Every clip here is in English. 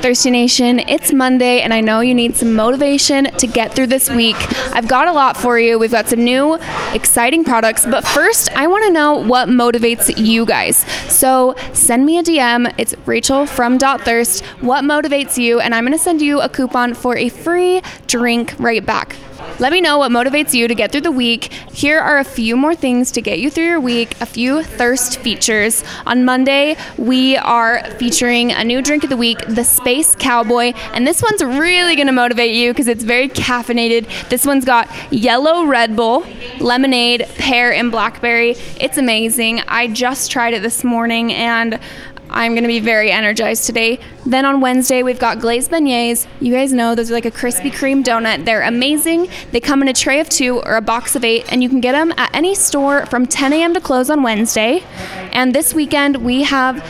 Thirsty Nation, it's Monday, and I know you need some motivation to get through this week. I've got a lot for you. We've got some new, exciting products, but first, I want to know what motivates you guys. So send me a DM. It's Rachel from Dot Thirst. What motivates you? And I'm going to send you a coupon for a free drink right back. Let me know what motivates you to get through the week. Here are a few more things to get you through your week, a few thirst features. On Monday, we are featuring a new drink of the week, the Space Cowboy. And this one's really going to motivate you because it's very caffeinated. This one's got yellow Red Bull, lemonade, pear, and blackberry. It's amazing. I just tried it this morning and I'm going to be very energized today. Then on Wednesday, we've got glazed beignets. You guys know those are like a Krispy Kreme donut. They're amazing. They come in a tray of two or a box of eight, and you can get them at any store from 10 a.m. to close on Wednesday. And this weekend, we have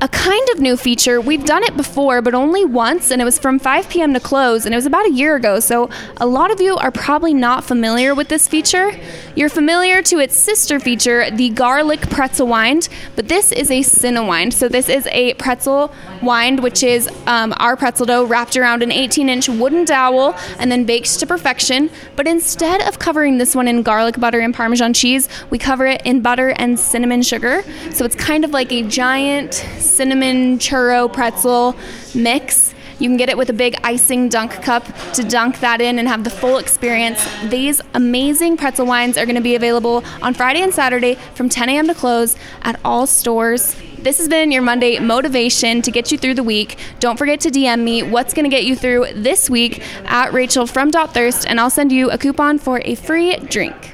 a kind of new feature. We've done it before, but only once, and it was from 5 p.m. to close, and it was about a year ago. So a lot of you are probably not familiar with this feature. You're familiar to its sister feature, the garlic pretzel wind, but this is a Cinewind. So this is a pretzel wind, which is um, our pretzel dough wrapped around an 18-inch wooden dowel and then baked to perfection. But instead of covering this one in garlic butter and Parmesan cheese, we cover it in butter and cinnamon sugar. So it's kind of like a giant cinnamon churro pretzel mix. You can get it with a big icing dunk cup to dunk that in and have the full experience. These amazing pretzel wines are going to be available on Friday and Saturday from 10 a.m. to close at all stores. This has been your Monday motivation to get you through the week. Don't forget to DM me what's going to get you through this week at Rachel from Dot Thirst, and I'll send you a coupon for a free drink.